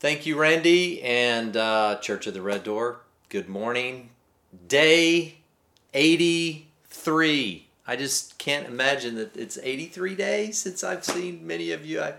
Thank you, Randy, and uh, Church of the Red Door. Good morning. Day 83. I just can't imagine that it's 83 days since I've seen many of you. I,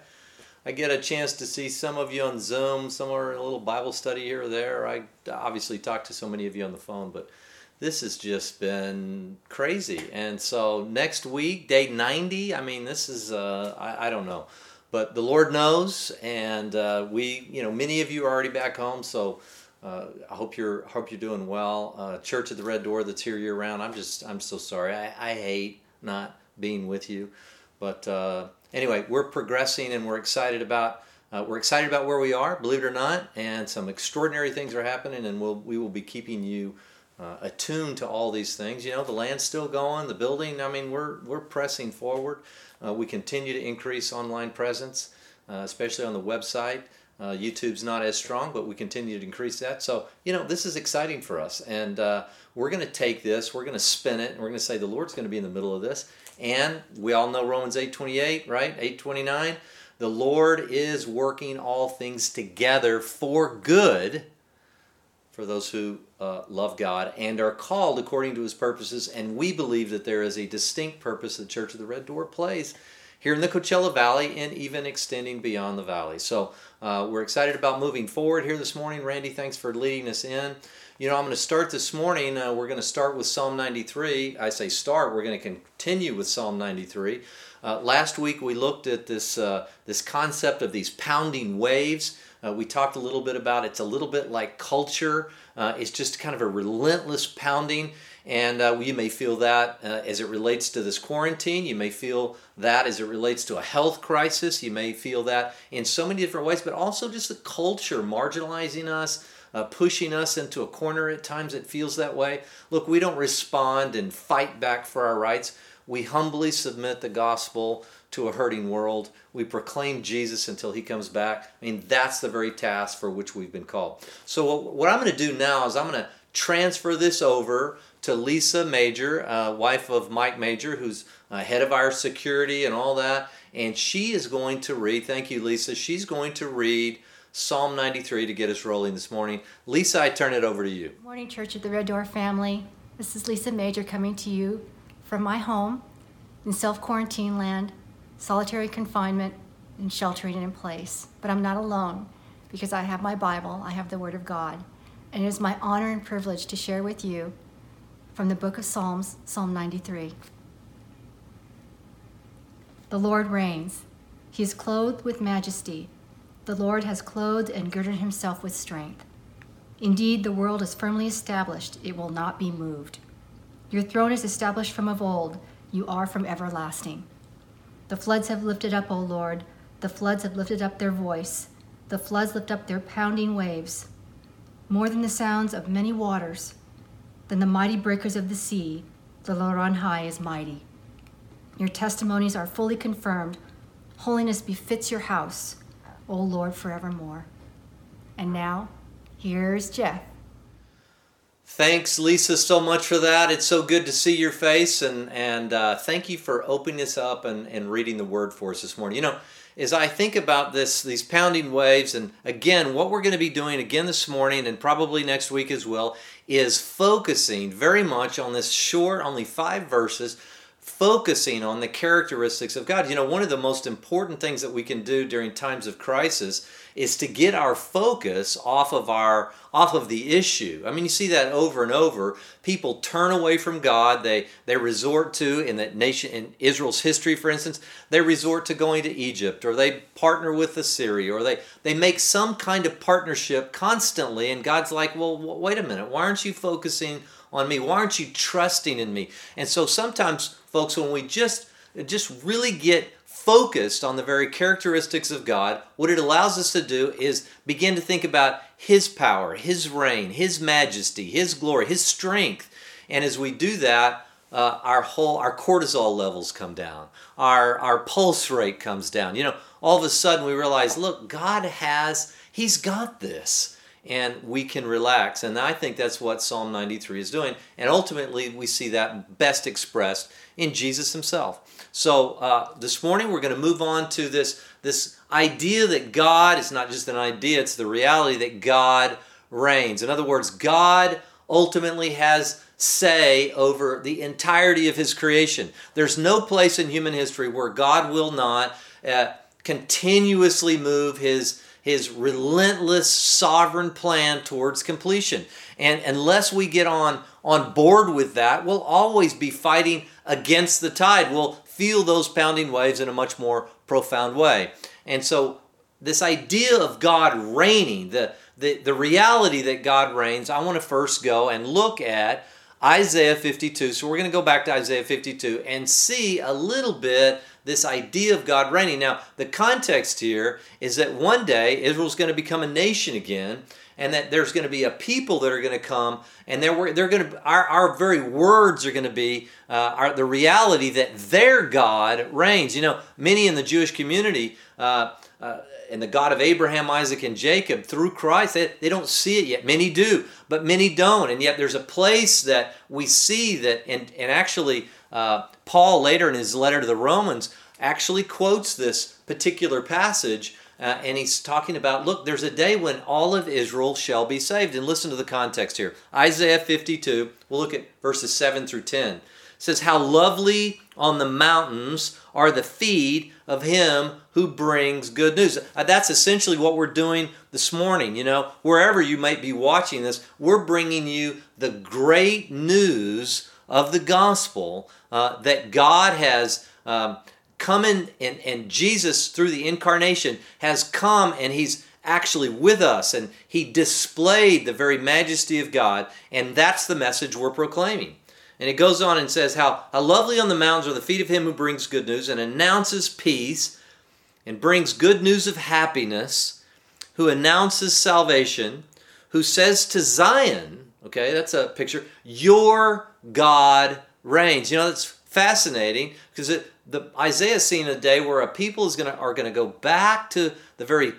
I get a chance to see some of you on Zoom, somewhere in a little Bible study here or there. I obviously talk to so many of you on the phone, but this has just been crazy. And so next week, day 90, I mean, this is, uh, I, I don't know. But the Lord knows, and uh, we, you know, many of you are already back home, so uh, I hope you're hope you're doing well. Uh, Church at the Red Door that's here year round. I'm just I'm so sorry. I, I hate not being with you, but uh, anyway, we're progressing and we're excited about uh, we're excited about where we are. Believe it or not, and some extraordinary things are happening, and we'll we will be keeping you. Uh, attuned to all these things, you know, the land's still going, the building. I mean, we're we're pressing forward. Uh, we continue to increase online presence, especially on the website. Uh, YouTube's not as strong, but we continue to increase that. So, you know, this is exciting for us. And uh, we're going to take this, we're going to spin it, and we're going to say the Lord's going to be in the middle of this. And we all know Romans 8.28, right? 8.29. The Lord is working all things together for good for those who uh, love God and are called according to his purposes. And we believe that there is a distinct purpose the Church of the Red Door plays here in the Coachella Valley and even extending beyond the valley. So uh, we're excited about moving forward here this morning. Randy, thanks for leading us in. You know, I'm going to start this morning. Uh, we're going to start with Psalm 93. I say start, we're going to continue with Psalm 93. Uh, last week we looked at this, uh, this concept of these pounding waves. Uh, we talked a little bit about it's a little bit like culture. Uh, it's just kind of a relentless pounding. And uh, you may feel that uh, as it relates to this quarantine. You may feel that as it relates to a health crisis. You may feel that in so many different ways, but also just the culture marginalizing us, uh, pushing us into a corner at times. It feels that way. Look, we don't respond and fight back for our rights. We humbly submit the gospel to a hurting world. We proclaim Jesus until he comes back. I mean, that's the very task for which we've been called. So, what I'm going to do now is I'm going to transfer this over to Lisa Major, uh, wife of Mike Major, who's uh, head of our security and all that. And she is going to read, thank you, Lisa, she's going to read Psalm 93 to get us rolling this morning. Lisa, I turn it over to you. Morning, Church of the Red Door family. This is Lisa Major coming to you from my home in self quarantine land, solitary confinement, and sheltering in place. But I'm not alone because I have my Bible, I have the Word of God, and it is my honor and privilege to share with you from the book of Psalms, Psalm 93. The Lord reigns. He is clothed with majesty. The Lord has clothed and girded himself with strength. Indeed, the world is firmly established, it will not be moved. Your throne is established from of old, you are from everlasting. The floods have lifted up, O Lord, the floods have lifted up their voice. The floods lift up their pounding waves. More than the sounds of many waters, than the mighty breakers of the sea, the Lord on high is mighty. Your testimonies are fully confirmed. Holiness befits your house, O Lord, forevermore. And now, here's Jeff. Thanks, Lisa, so much for that. It's so good to see your face, and and uh, thank you for opening this up and, and reading the word for us this morning. You know, as I think about this, these pounding waves, and again, what we're going to be doing again this morning and probably next week as well, is focusing very much on this short, only five verses, focusing on the characteristics of God. You know, one of the most important things that we can do during times of crisis is to get our focus off of our off of the issue. I mean, you see that over and over. People turn away from God. They they resort to in the nation in Israel's history, for instance, they resort to going to Egypt, or they partner with Assyria, or they they make some kind of partnership constantly. And God's like, well, wait a minute. Why aren't you focusing on me? Why aren't you trusting in me? And so sometimes, folks, when we just just really get focused on the very characteristics of God, what it allows us to do is begin to think about His power, His reign, His majesty, His glory, His strength. And as we do that, uh, our whole our cortisol levels come down, our our pulse rate comes down. You know, all of a sudden we realize, look, God has He's got this. And we can relax. And I think that's what Psalm 93 is doing. And ultimately, we see that best expressed in Jesus himself. So uh, this morning, we're going to move on to this, this idea that God is not just an idea, it's the reality that God reigns. In other words, God ultimately has say over the entirety of his creation. There's no place in human history where God will not uh, continuously move his his relentless sovereign plan towards completion. And unless we get on on board with that, we'll always be fighting against the tide. We'll feel those pounding waves in a much more profound way. And so this idea of God reigning, the the, the reality that God reigns, I want to first go and look at Isaiah 52. So we're going to go back to Isaiah 52 and see a little bit this idea of God reigning. Now, the context here is that one day Israel's going to become a nation again, and that there's going to be a people that are going to come, and they're, they're going to our, our very words are going to be uh, our, the reality that their God reigns. You know, many in the Jewish community. Uh, uh, and the God of Abraham, Isaac, and Jacob through Christ, they, they don't see it yet. Many do, but many don't. And yet there's a place that we see that, and, and actually, uh, Paul later in his letter to the Romans actually quotes this particular passage. Uh, and he's talking about, look, there's a day when all of Israel shall be saved. And listen to the context here Isaiah 52, we'll look at verses 7 through 10. It says, How lovely on the mountains are the feet of him who brings good news. Uh, that's essentially what we're doing this morning. You know, wherever you might be watching this, we're bringing you the great news of the gospel uh, that God has um, come in, and, and Jesus, through the incarnation, has come and he's actually with us and he displayed the very majesty of God, and that's the message we're proclaiming. And it goes on and says, How, how lovely on the mountains are the feet of him who brings good news and announces peace and brings good news of happiness, who announces salvation, who says to Zion, okay, that's a picture, your God reigns. You know, that's fascinating because it, the Isaiah's seeing a day where a people is gonna are gonna go back to the very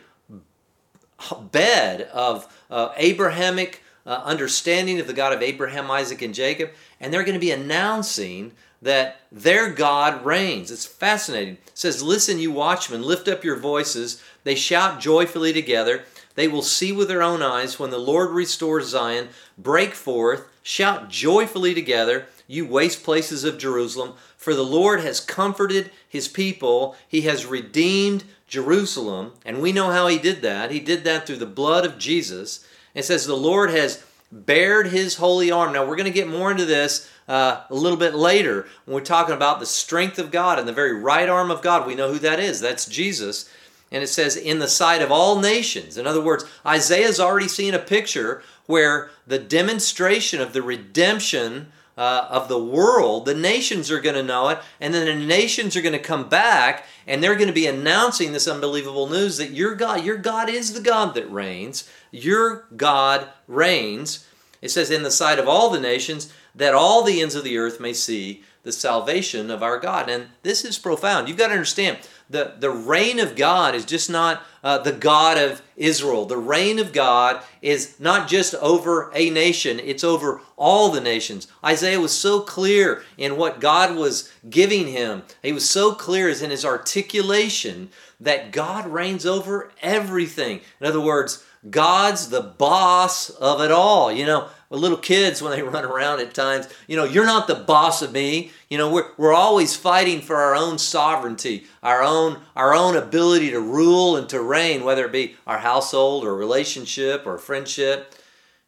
bed of uh, Abrahamic uh, understanding of the God of Abraham, Isaac, and Jacob, and they're going to be announcing that their God reigns. It's fascinating. It says, Listen, you watchmen, lift up your voices. They shout joyfully together. They will see with their own eyes when the Lord restores Zion. Break forth, shout joyfully together, you waste places of Jerusalem. For the Lord has comforted his people, he has redeemed Jerusalem. And we know how he did that. He did that through the blood of Jesus. It says, The Lord has bared his holy arm. Now, we're going to get more into this uh, a little bit later when we're talking about the strength of God and the very right arm of God. We know who that is. That's Jesus. And it says, in the sight of all nations. In other words, Isaiah's already seen a picture where the demonstration of the redemption uh, of the world, the nations are going to know it, and then the nations are going to come back and they're going to be announcing this unbelievable news that your God, your God is the God that reigns. Your God reigns. It says, in the sight of all the nations, that all the ends of the earth may see the salvation of our God. And this is profound. You've got to understand the, the reign of God is just not uh, the God of Israel. The reign of God is not just over a nation, it's over all the nations. Isaiah was so clear in what God was giving him, he was so clear as in his articulation that God reigns over everything. In other words, God's the boss of it all. You know, little kids when they run around at times, you know, you're not the boss of me. You know, we're, we're always fighting for our own sovereignty, our own our own ability to rule and to reign, whether it be our household or relationship or friendship.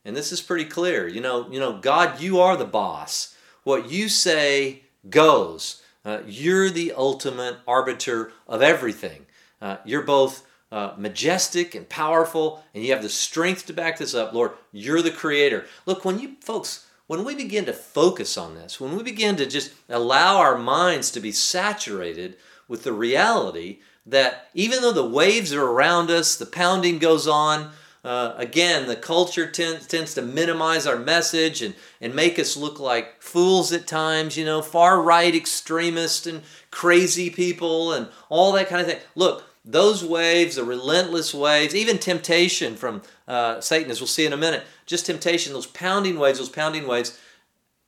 And this is pretty clear. You know, you know, God, you are the boss. What you say goes. Uh, you're the ultimate arbiter of everything. Uh, you're both uh, majestic and powerful, and you have the strength to back this up. Lord, you're the creator. Look, when you folks, when we begin to focus on this, when we begin to just allow our minds to be saturated with the reality that even though the waves are around us, the pounding goes on, uh, again, the culture tends, tends to minimize our message and, and make us look like fools at times, you know, far right extremists and crazy people and all that kind of thing. Look, those waves, the relentless waves, even temptation from uh, Satan, as we'll see in a minute, just temptation, those pounding waves, those pounding waves.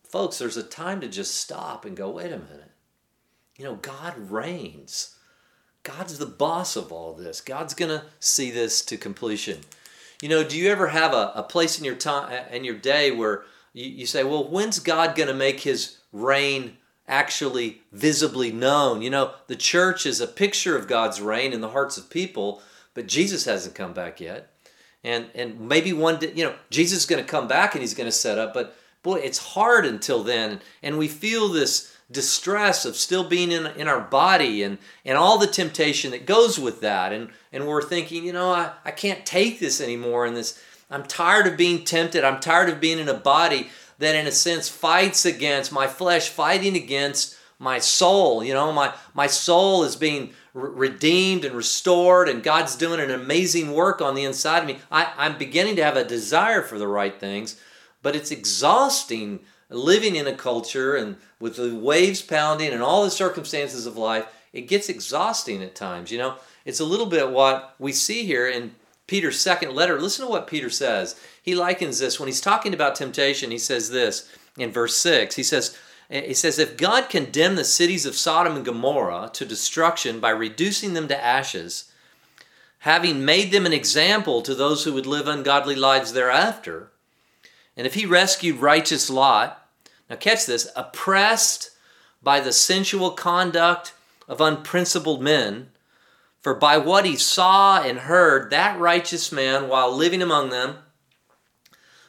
Folks, there's a time to just stop and go, wait a minute. You know, God reigns. God's the boss of all this. God's going to see this to completion. You know, do you ever have a, a place in your time in your day where you, you say, well, when's God going to make his reign actually visibly known? You know, the church is a picture of God's reign in the hearts of people, but Jesus hasn't come back yet. And and maybe one day, you know, Jesus is going to come back and he's going to set up, but boy, it's hard until then. And we feel this distress of still being in, in our body and, and all the temptation that goes with that. And, and we're thinking, you know, I, I can't take this anymore. And this, I'm tired of being tempted. I'm tired of being in a body that, in a sense, fights against my flesh, fighting against my soul. You know, my, my soul is being re- redeemed and restored, and God's doing an amazing work on the inside of me. I, I'm beginning to have a desire for the right things, but it's exhausting living in a culture and with the waves pounding and all the circumstances of life, it gets exhausting at times. You know, it's a little bit what we see here in Peter's second letter. Listen to what Peter says. He likens this when he's talking about temptation. He says this in verse 6. He says, he says, If God condemned the cities of Sodom and Gomorrah to destruction by reducing them to ashes, having made them an example to those who would live ungodly lives thereafter, and if he rescued righteous Lot, now catch this, oppressed by the sensual conduct of unprincipled men, for by what he saw and heard, that righteous man, while living among them,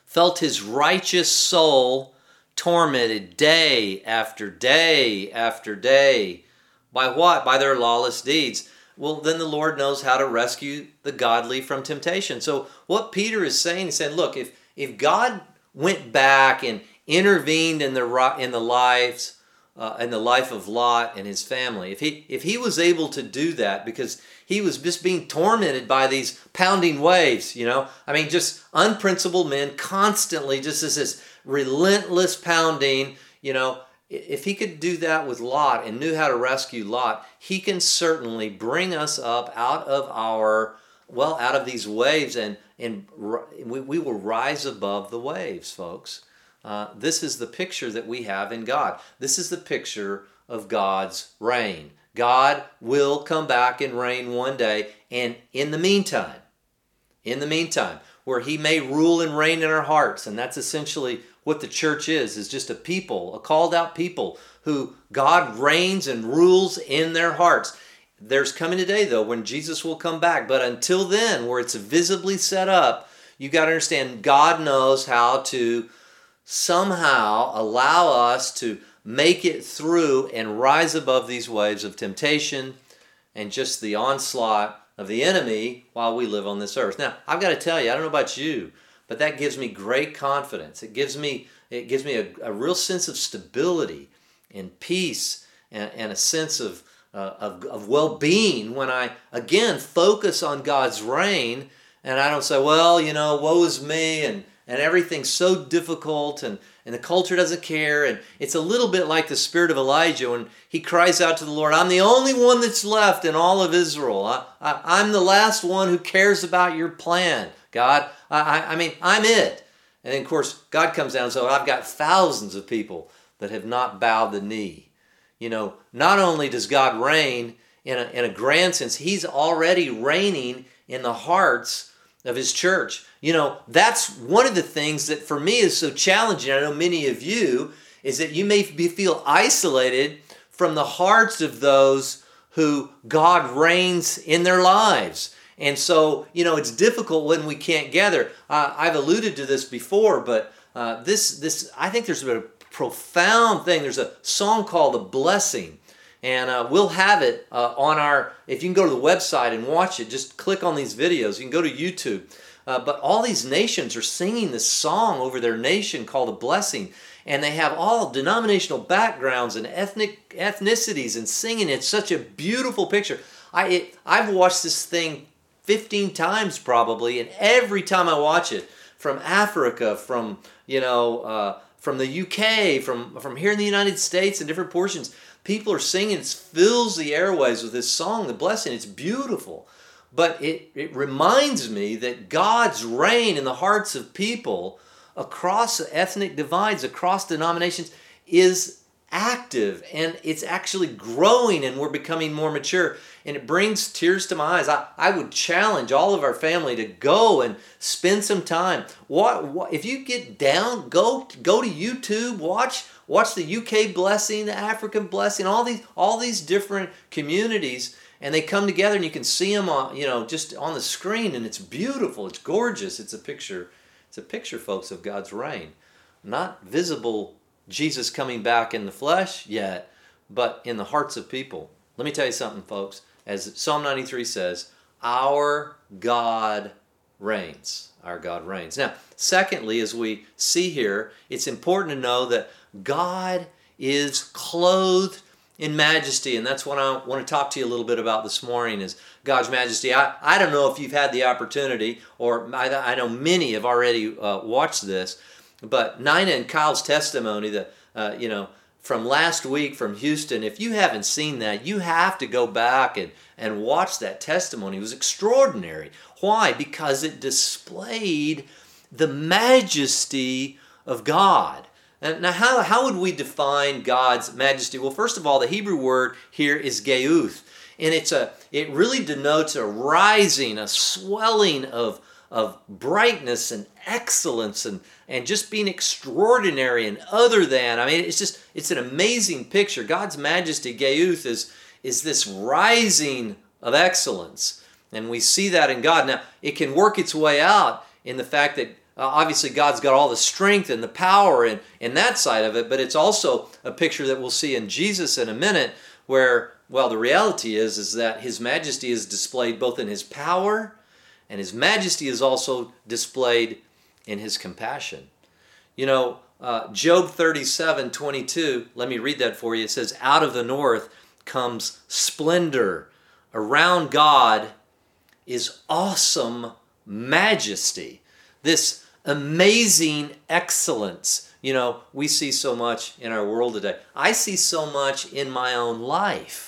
felt his righteous soul tormented day after day after day. By what? By their lawless deeds. Well, then the Lord knows how to rescue the godly from temptation. So, what Peter is saying, he's saying, look, if, if God went back and intervened in the in the lives uh, in the life of Lot and his family. If he if he was able to do that because he was just being tormented by these pounding waves, you know, I mean, just unprincipled men constantly, just as this relentless pounding, you know. If he could do that with Lot and knew how to rescue Lot, he can certainly bring us up out of our well out of these waves and and we, we will rise above the waves folks uh, this is the picture that we have in god this is the picture of god's reign god will come back and reign one day and in the meantime in the meantime where he may rule and reign in our hearts and that's essentially what the church is is just a people a called out people who god reigns and rules in their hearts there's coming a day, though, when Jesus will come back. But until then, where it's visibly set up, you got to understand God knows how to somehow allow us to make it through and rise above these waves of temptation and just the onslaught of the enemy while we live on this earth. Now, I've got to tell you, I don't know about you, but that gives me great confidence. It gives me it gives me a, a real sense of stability and peace and, and a sense of uh, of, of well-being when I again focus on God's reign and I don't say, well, you know, woe is me and and everything's so difficult and and the culture doesn't care and it's a little bit like the spirit of Elijah when he cries out to the Lord, I'm the only one that's left in all of Israel. I, I, am the last one who cares about your plan, God. I, I, I mean, I'm it. And then, of course, God comes down, so oh, I've got thousands of people that have not bowed the knee you know, not only does God reign in a, in a grand sense, He's already reigning in the hearts of His church. You know, that's one of the things that for me is so challenging. I know many of you is that you may be, feel isolated from the hearts of those who God reigns in their lives. And so, you know, it's difficult when we can't gather. Uh, I've alluded to this before, but uh, this, this, I think there's a profound thing. There's a song called The Blessing. And uh, we'll have it uh, on our, if you can go to the website and watch it, just click on these videos. You can go to YouTube. Uh, but all these nations are singing this song over their nation called A Blessing. And they have all denominational backgrounds and ethnic ethnicities and singing. It's such a beautiful picture. I, it, I've watched this thing 15 times probably, and every time I watch it, from Africa, from, you know, uh, from the UK, from, from here in the United States and different portions. People are singing, it fills the airways with this song, the blessing. It's beautiful. But it, it reminds me that God's reign in the hearts of people across ethnic divides, across denominations, is active and it's actually growing and we're becoming more mature and it brings tears to my eyes. I, I would challenge all of our family to go and spend some time. What, what if you get down go go to youtube watch watch the uk blessing the african blessing all these all these different communities and they come together and you can see them on you know just on the screen and it's beautiful. It's gorgeous. It's a picture it's a picture folks of god's reign. Not visible Jesus coming back in the flesh yet, but in the hearts of people. Let me tell you something, folks. As Psalm 93 says, our God reigns. Our God reigns. Now, secondly, as we see here, it's important to know that God is clothed in majesty and that's what i want to talk to you a little bit about this morning is god's majesty i, I don't know if you've had the opportunity or i, I know many have already uh, watched this but Nina and Kyle's testimony, that uh, you know, from last week from Houston, if you haven't seen that, you have to go back and, and watch that testimony. It was extraordinary. Why? Because it displayed the majesty of God. Now, how, how would we define God's majesty? Well, first of all, the Hebrew word here is geuth. And it's a, it really denotes a rising, a swelling of, of brightness and excellence and, and just being extraordinary and other than. I mean, it's just, it's an amazing picture. God's majesty, Geuth, is, is this rising of excellence. And we see that in God. Now, it can work its way out in the fact that uh, obviously God's got all the strength and the power and, and that side of it, but it's also a picture that we'll see in Jesus in a minute where, well, the reality is, is that His majesty is displayed both in His power and His majesty is also displayed in his compassion. You know, uh, Job 37 22, let me read that for you. It says, Out of the north comes splendor. Around God is awesome majesty. This amazing excellence. You know, we see so much in our world today. I see so much in my own life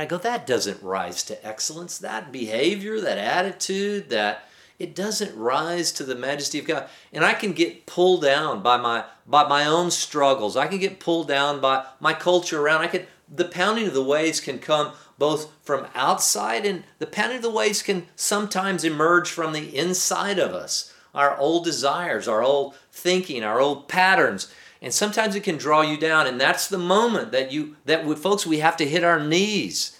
I go, that doesn't rise to excellence. That behavior, that attitude, that it doesn't rise to the majesty of God. And I can get pulled down by my by my own struggles. I can get pulled down by my culture around. I can the pounding of the waves can come both from outside and the pounding of the waves can sometimes emerge from the inside of us. Our old desires, our old thinking, our old patterns. And sometimes it can draw you down and that's the moment that you that we, folks we have to hit our knees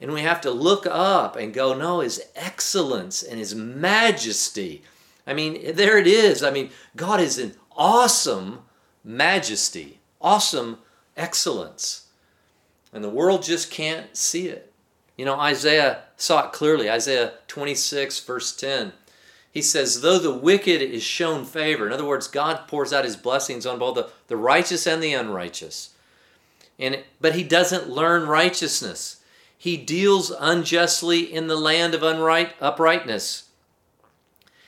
and we have to look up and go, no, His excellence and His majesty. I mean, there it is. I mean, God is an awesome majesty, awesome excellence. And the world just can't see it. You know, Isaiah saw it clearly. Isaiah 26, verse 10. He says, Though the wicked is shown favor, in other words, God pours out his blessings on both the, the righteous and the unrighteous. And, but he doesn't learn righteousness. He deals unjustly in the land of unright, uprightness.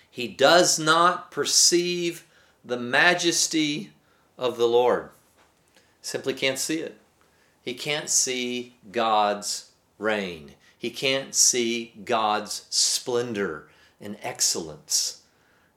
He does not perceive the majesty of the Lord. Simply can't see it. He can't see God's reign. He can't see God's splendor and excellence.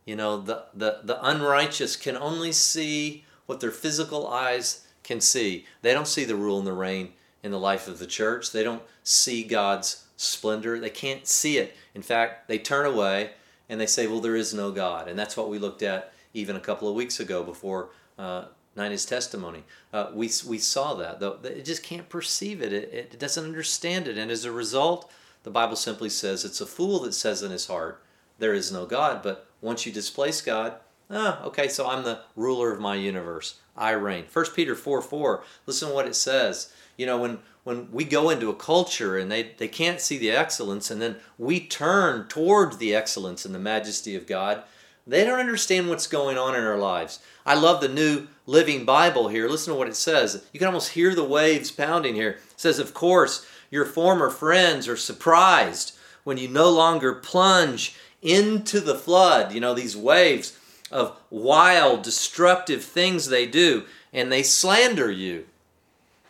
You know, the, the, the unrighteous can only see what their physical eyes can see. They don't see the rule and the reign in the life of the church. They don't see God's splendor. They can't see it. In fact, they turn away and they say, well, there is no God. And that's what we looked at even a couple of weeks ago before uh, Nina's testimony. Uh, we, we saw that. Though it just can't perceive it. it. It doesn't understand it. And as a result, the Bible simply says it's a fool that says in his heart, there is no God. But once you displace God, ah, okay, so I'm the ruler of my universe. I reign. 1 Peter 4 4, listen to what it says you know when when we go into a culture and they, they can't see the excellence and then we turn towards the excellence and the majesty of god they don't understand what's going on in our lives i love the new living bible here listen to what it says you can almost hear the waves pounding here it says of course your former friends are surprised when you no longer plunge into the flood you know these waves of wild, destructive things they do, and they slander you.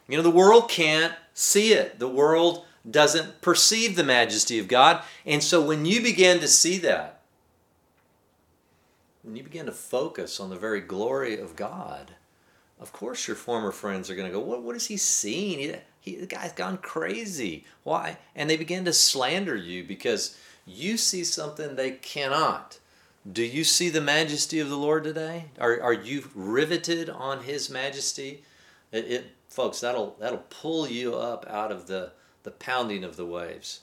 You know, the world can't see it. The world doesn't perceive the majesty of God. And so when you begin to see that, when you begin to focus on the very glory of God, of course your former friends are going to go, what, what is he seeing? He, he, the guy's gone crazy. Why? And they begin to slander you because you see something they cannot. Do you see the majesty of the Lord today? Are, are you riveted on his majesty? It, it, folks, that'll, that'll pull you up out of the, the pounding of the waves.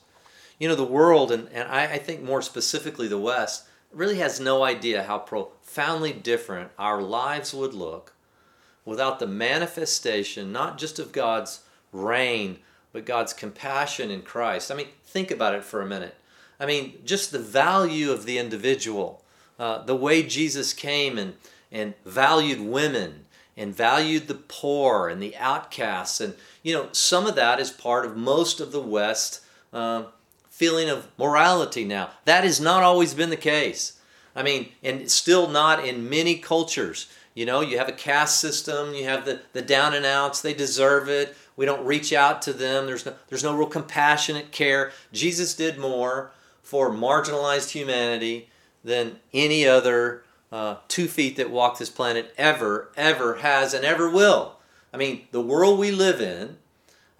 You know, the world, and, and I, I think more specifically the West, really has no idea how profoundly different our lives would look without the manifestation, not just of God's reign, but God's compassion in Christ. I mean, think about it for a minute. I mean, just the value of the individual, uh, the way Jesus came and, and valued women and valued the poor and the outcasts. And, you know, some of that is part of most of the West uh, feeling of morality now. That has not always been the case. I mean, and still not in many cultures. You know, you have a caste system, you have the, the down and outs, they deserve it. We don't reach out to them. There's no, there's no real compassionate care. Jesus did more for marginalized humanity than any other uh, two feet that walk this planet ever, ever has, and ever will. I mean, the world we live in,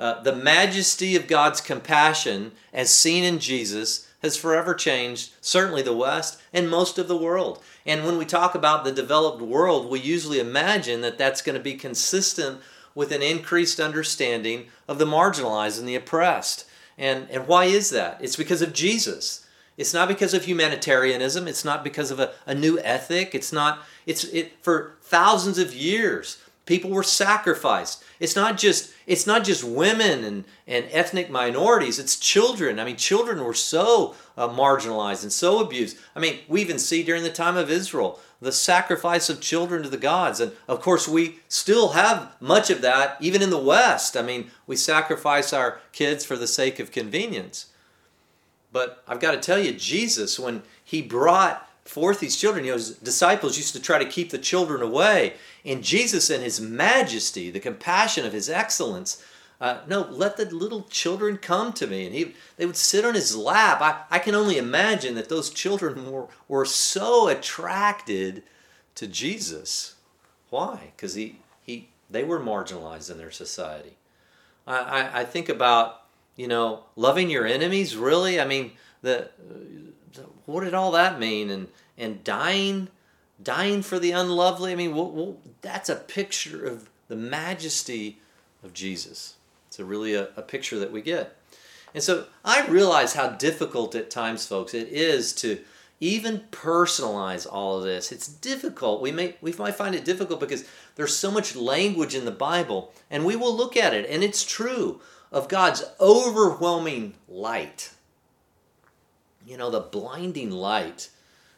uh, the majesty of God's compassion, as seen in Jesus, has forever changed, certainly the West and most of the world. And when we talk about the developed world, we usually imagine that that's going to be consistent with an increased understanding of the marginalized and the oppressed. And, and why is that? It's because of Jesus. It's not because of humanitarianism. It's not because of a, a new ethic. It's not, it's it for thousands of years, people were sacrificed. It's not just it's not just women and, and ethnic minorities, it's children. I mean, children were so uh, marginalized and so abused. I mean, we even see during the time of Israel the sacrifice of children to the gods. And of course, we still have much of that even in the West. I mean, we sacrifice our kids for the sake of convenience. But I've got to tell you, Jesus, when he brought forth these children, you know, his disciples used to try to keep the children away. And Jesus, in his majesty, the compassion of his excellence, uh, no, let the little children come to me. And he, they would sit on his lap. I, I can only imagine that those children were, were so attracted to Jesus. Why? Because he, he, they were marginalized in their society. I, I, I think about you know, loving your enemies, really? I mean, the what did all that mean? And and dying, dying for the unlovely. I mean, well, well, that's a picture of the majesty of Jesus. It's a really a, a picture that we get. And so I realize how difficult at times, folks, it is to even personalize all of this. It's difficult. We may we might find it difficult because there's so much language in the Bible, and we will look at it, and it's true of God's overwhelming light. You know, the blinding light,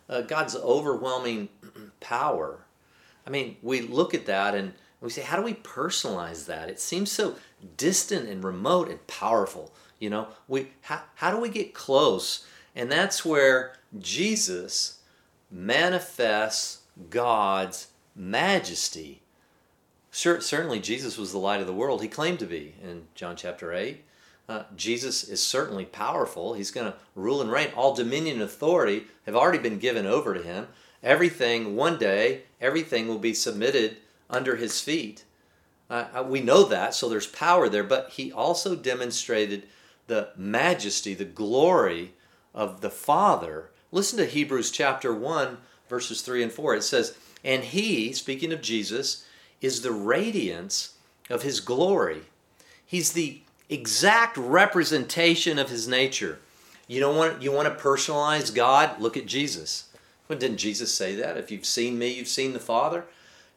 uh, God's overwhelming power. I mean, we look at that and we say, how do we personalize that? It seems so distant and remote and powerful. You know, we how, how do we get close? And that's where Jesus manifests God's majesty Sure, certainly, Jesus was the light of the world. He claimed to be in John chapter 8. Uh, Jesus is certainly powerful. He's going to rule and reign. All dominion and authority have already been given over to him. Everything, one day, everything will be submitted under his feet. Uh, uh we know that, so there's power there, but he also demonstrated the majesty, the glory of the Father. Listen to Hebrews chapter 1, verses 3 and 4. It says, And he, speaking of Jesus, is the radiance of his glory. He's the exact representation of his nature. You don't want you want to personalize God? Look at Jesus. Well, didn't Jesus say that? If you've seen me, you've seen the Father.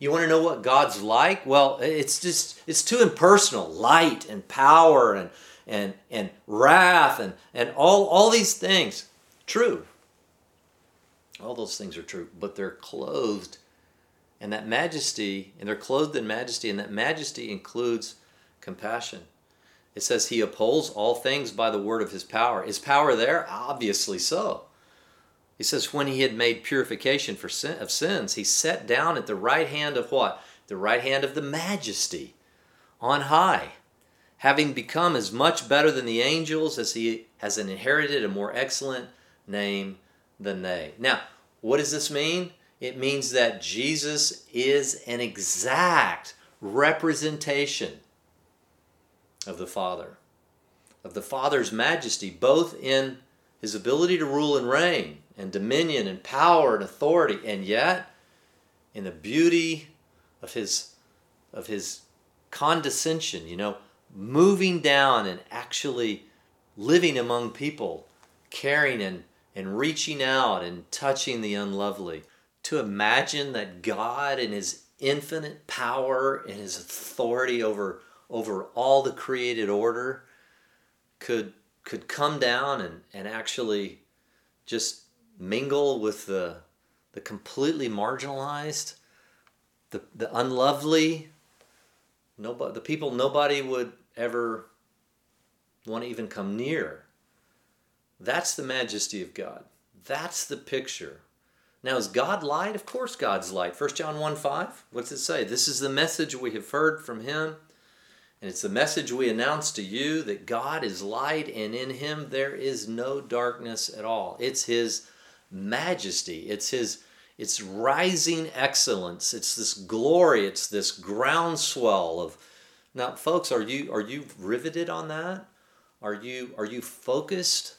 You want to know what God's like? Well, it's just it's too impersonal. Light and power and and and wrath and and all all these things. True. All those things are true, but they're clothed and that majesty, and they're clothed in majesty, and that majesty includes compassion. It says he upholds all things by the word of his power. Is power there? Obviously so. He says, when he had made purification for sin, of sins, he sat down at the right hand of what? The right hand of the majesty on high, having become as much better than the angels as he has inherited a more excellent name than they. Now, what does this mean? It means that Jesus is an exact representation of the Father, of the Father's majesty, both in his ability to rule and reign, and dominion and power and authority, and yet in the beauty of his of his condescension, you know, moving down and actually living among people, caring and, and reaching out and touching the unlovely. To imagine that God in his infinite power and his authority over over all the created order could could come down and, and actually just mingle with the the completely marginalized, the the unlovely, nobody the people nobody would ever want to even come near. That's the majesty of God. That's the picture. Now, is God light? Of course, God's light. 1 John 1 5. What's it say? This is the message we have heard from Him, and it's the message we announce to you that God is light, and in Him there is no darkness at all. It's His majesty. It's His it's rising excellence. It's this glory. It's this groundswell of. Now, folks, are you are you riveted on that? Are you are you focused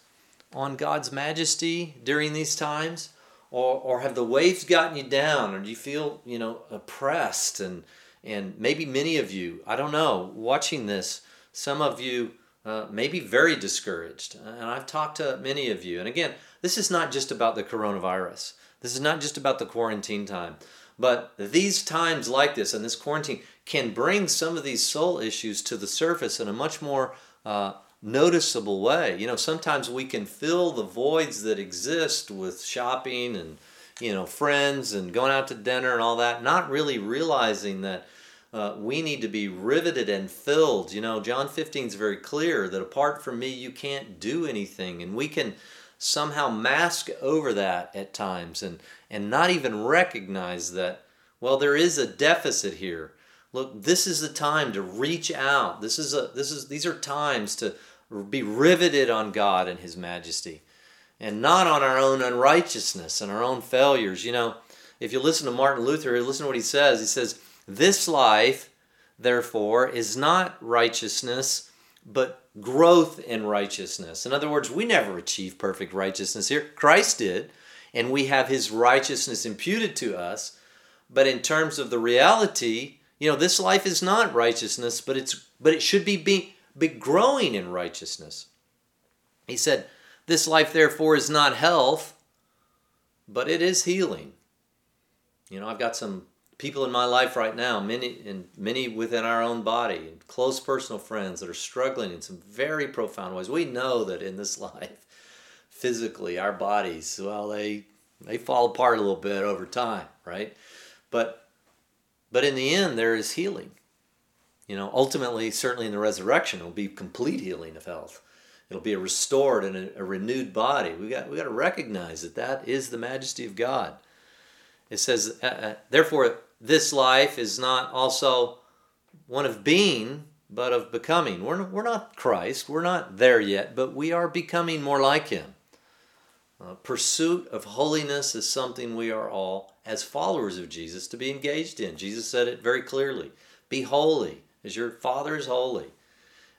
on God's majesty during these times? Or, or have the waves gotten you down or do you feel you know oppressed and and maybe many of you i don't know watching this some of you uh, maybe very discouraged and i've talked to many of you and again this is not just about the coronavirus this is not just about the quarantine time but these times like this and this quarantine can bring some of these soul issues to the surface in a much more uh, noticeable way. You know, sometimes we can fill the voids that exist with shopping and, you know, friends and going out to dinner and all that, not really realizing that uh, we need to be riveted and filled. You know, John 15 is very clear that apart from me, you can't do anything. And we can somehow mask over that at times and, and not even recognize that, well, there is a deficit here. Look, this is the time to reach out. This is a this is these are times to be riveted on God and His majesty and not on our own unrighteousness and our own failures. You know, if you listen to Martin Luther, listen to what he says. He says, This life, therefore, is not righteousness, but growth in righteousness. In other words, we never achieve perfect righteousness here. Christ did, and we have his righteousness imputed to us. But in terms of the reality, you know, this life is not righteousness, but it's but it should be being be growing in righteousness. He said, This life, therefore, is not health, but it is healing. You know, I've got some people in my life right now, many and many within our own body, close personal friends that are struggling in some very profound ways. We know that in this life, physically, our bodies, well, they they fall apart a little bit over time, right? But but in the end, there is healing. You know, ultimately, certainly in the resurrection, it will be complete healing of health. It'll be a restored and a, a renewed body. We got we got to recognize that that is the majesty of God. It says, uh, uh, therefore, this life is not also one of being, but of becoming. We're we're not Christ. We're not there yet, but we are becoming more like Him. Uh, pursuit of holiness is something we are all, as followers of Jesus, to be engaged in. Jesus said it very clearly Be holy as your Father is holy.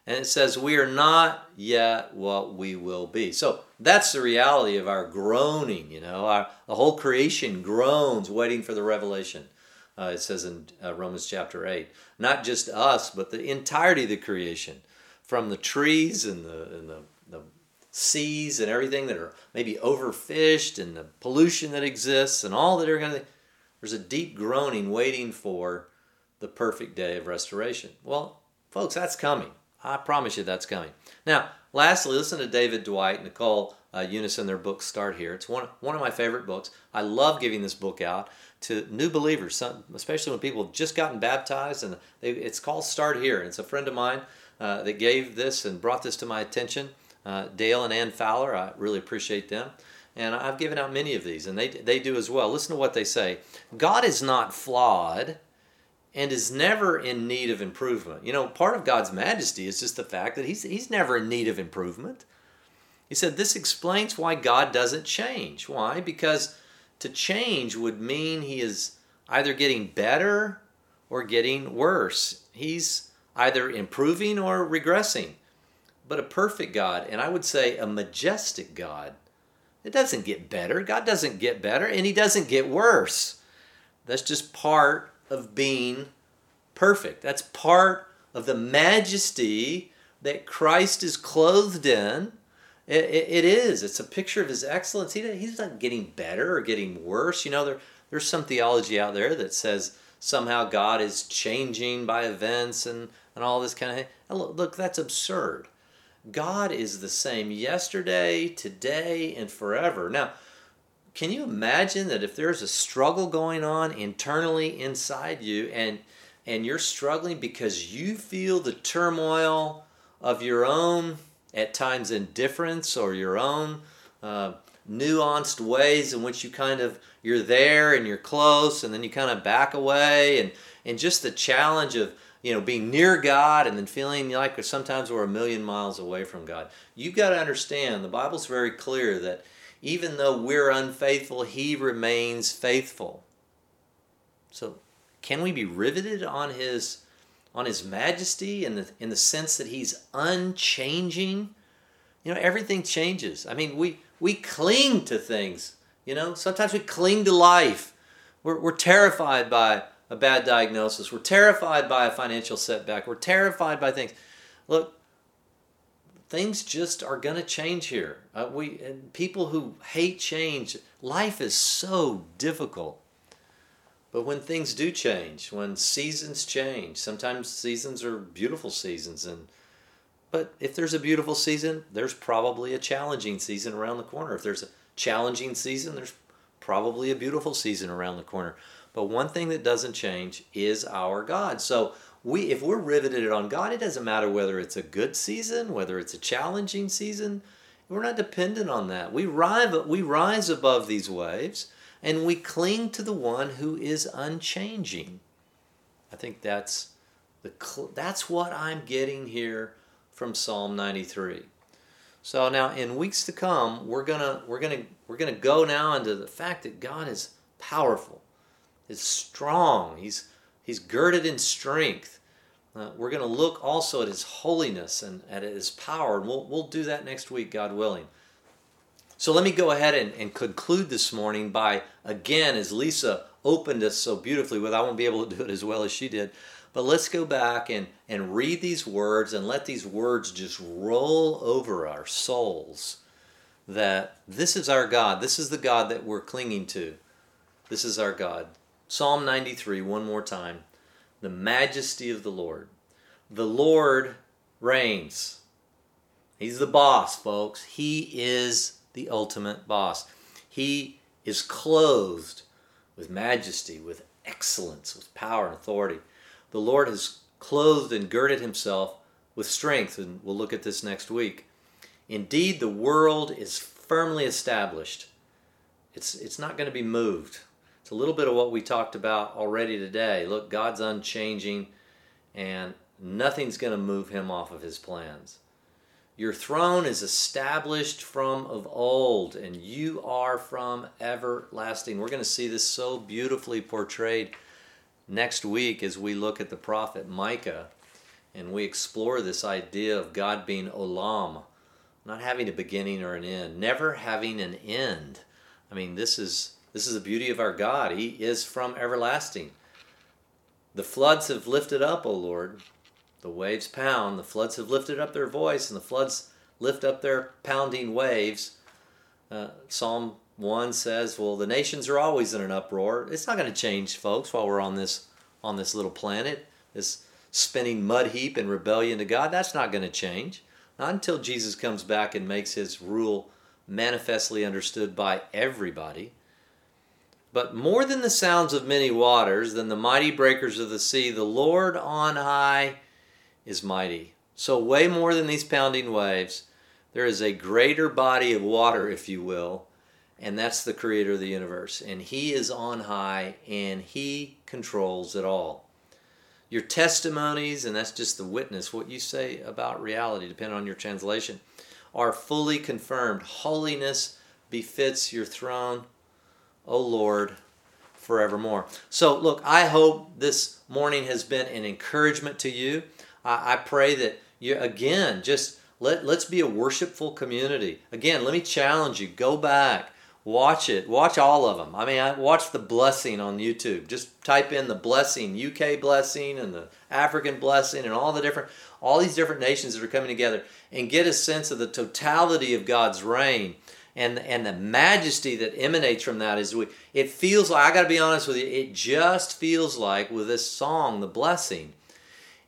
And it says, We are not yet what we will be. So that's the reality of our groaning, you know. Our, the whole creation groans, waiting for the revelation. Uh, it says in uh, Romans chapter 8. Not just us, but the entirety of the creation, from the trees and the, and the, the seas and everything that are maybe overfished and the pollution that exists and all that are going to. There's a deep groaning waiting for the perfect day of restoration. Well, folks, that's coming. I promise you that's coming. Now, lastly, listen to David Dwight, Nicole uh, Unice in their book Start Here. It's one, one of my favorite books. I love giving this book out to new believers, some, especially when people have just gotten baptized. And they, it's called Start Here. It's a friend of mine uh, that gave this and brought this to my attention. Uh, Dale and Ann Fowler, I really appreciate them. And I've given out many of these, and they, they do as well. Listen to what they say God is not flawed and is never in need of improvement. You know, part of God's majesty is just the fact that he's, he's never in need of improvement. He said this explains why God doesn't change. Why? Because to change would mean he is either getting better or getting worse. He's either improving or regressing. But a perfect God, and I would say a majestic God, it doesn't get better. God doesn't get better, and He doesn't get worse. That's just part of being perfect. That's part of the majesty that Christ is clothed in. It, it, it is. It's a picture of His excellence. He, he's not getting better or getting worse. You know, there, there's some theology out there that says somehow God is changing by events and, and all this kind of thing. Look, look, that's absurd. God is the same yesterday, today, and forever. Now, can you imagine that if there's a struggle going on internally inside you and and you're struggling because you feel the turmoil of your own at times indifference or your own uh, nuanced ways in which you kind of you're there and you're close and then you kind of back away and and just the challenge of you know, being near God and then feeling like sometimes we're a million miles away from God. You've got to understand the Bible's very clear that even though we're unfaithful, He remains faithful. So, can we be riveted on His on His majesty in the in the sense that He's unchanging? You know, everything changes. I mean, we we cling to things. You know, sometimes we cling to life. We're, we're terrified by a bad diagnosis. We're terrified by a financial setback. We're terrified by things. Look, things just are going to change here. Uh, we people who hate change, life is so difficult. But when things do change, when seasons change, sometimes seasons are beautiful seasons and but if there's a beautiful season, there's probably a challenging season around the corner. If there's a challenging season, there's probably a beautiful season around the corner. But one thing that doesn't change is our God. So we if we're riveted on God, it doesn't matter whether it's a good season, whether it's a challenging season. We're not dependent on that. We rise, we rise above these waves and we cling to the one who is unchanging. I think that's the that's what I'm getting here from Psalm 93. So now in weeks to come, we're going to we're going to we're going to go now into the fact that God is powerful is strong. He's, he's girded in strength. Uh, we're going to look also at his holiness and at his power, and we'll, we'll do that next week, God willing. So let me go ahead and, and conclude this morning by, again, as Lisa opened us so beautifully with, I won't be able to do it as well as she did, but let's go back and, and read these words and let these words just roll over our souls that this is our God. This is the God that we're clinging to. This is our God. Psalm 93, one more time. The majesty of the Lord. The Lord reigns. He's the boss, folks. He is the ultimate boss. He is clothed with majesty, with excellence, with power and authority. The Lord has clothed and girded himself with strength, and we'll look at this next week. Indeed, the world is firmly established. It's, it's not going to be moved. It's a little bit of what we talked about already today. Look, God's unchanging and nothing's going to move him off of his plans. Your throne is established from of old, and you are from everlasting. We're going to see this so beautifully portrayed next week as we look at the prophet Micah and we explore this idea of God being olam, not having a beginning or an end, never having an end. I mean, this is this is the beauty of our God. He is from everlasting. The floods have lifted up, O Lord. The waves pound. The floods have lifted up their voice, and the floods lift up their pounding waves. Uh, Psalm 1 says, Well, the nations are always in an uproar. It's not going to change, folks, while we're on this on this little planet, this spinning mud heap in rebellion to God. That's not going to change. Not until Jesus comes back and makes his rule manifestly understood by everybody. But more than the sounds of many waters, than the mighty breakers of the sea, the Lord on high is mighty. So, way more than these pounding waves, there is a greater body of water, if you will, and that's the creator of the universe. And He is on high and He controls it all. Your testimonies, and that's just the witness, what you say about reality, depending on your translation, are fully confirmed. Holiness befits your throne, O Lord, forevermore. So, look, I hope this morning has been an encouragement to you. I, I pray that you, again, just let, let's be a worshipful community. Again, let me challenge you go back, watch it, watch all of them. I mean, I watch the blessing on YouTube. Just type in the blessing, UK blessing, and the African blessing, and all the different, all these different nations that are coming together, and get a sense of the totality of God's reign and and the majesty that emanates from that is we it feels like I got to be honest with you it just feels like with this song the blessing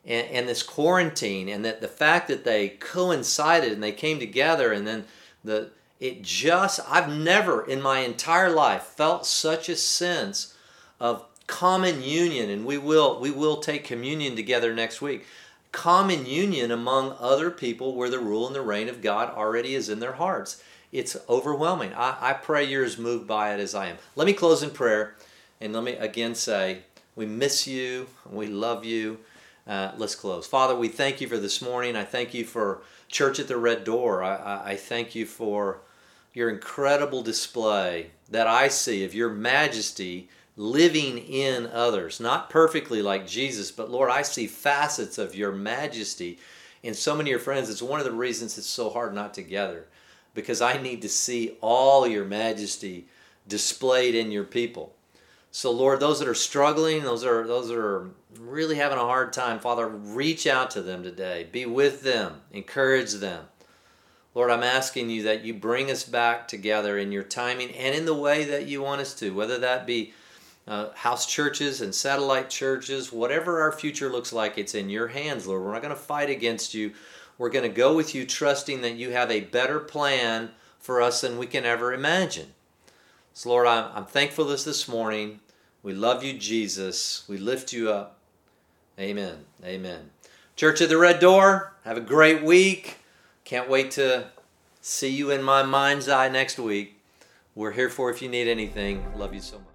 and, and this quarantine and that the fact that they coincided and they came together and then the it just I've never in my entire life felt such a sense of common union and we will we will take communion together next week. Common union among other people where the rule and the reign of God already is in their hearts. It's overwhelming. I, I pray you're as moved by it as I am. Let me close in prayer and let me again say we miss you we love you uh, let's close. Father, we thank you for this morning. I thank you for Church at the Red Door. I, I, I thank you for your incredible display that I see of your majesty living in others. Not perfectly like Jesus, but Lord, I see facets of your majesty in so many of your friends. It's one of the reasons it's so hard not to together because I need to see all your majesty displayed in your people. So Lord, those that are struggling, those are those that are really having a hard time, Father, reach out to them today. Be with them, encourage them. Lord, I'm asking you that you bring us back together in your timing and in the way that you want us to, whether that be uh, house churches and satellite churches, whatever our future looks like, it's in your hands, Lord. We're not going to fight against you. We're going to go with you, trusting that you have a better plan for us than we can ever imagine. So, Lord, I'm, I'm thankful this this morning. We love you, Jesus. We lift you up. Amen. Amen. Church of the Red Door, have a great week. Can't wait to see you in my mind's eye next week. We're here for if you need anything. Love you so much.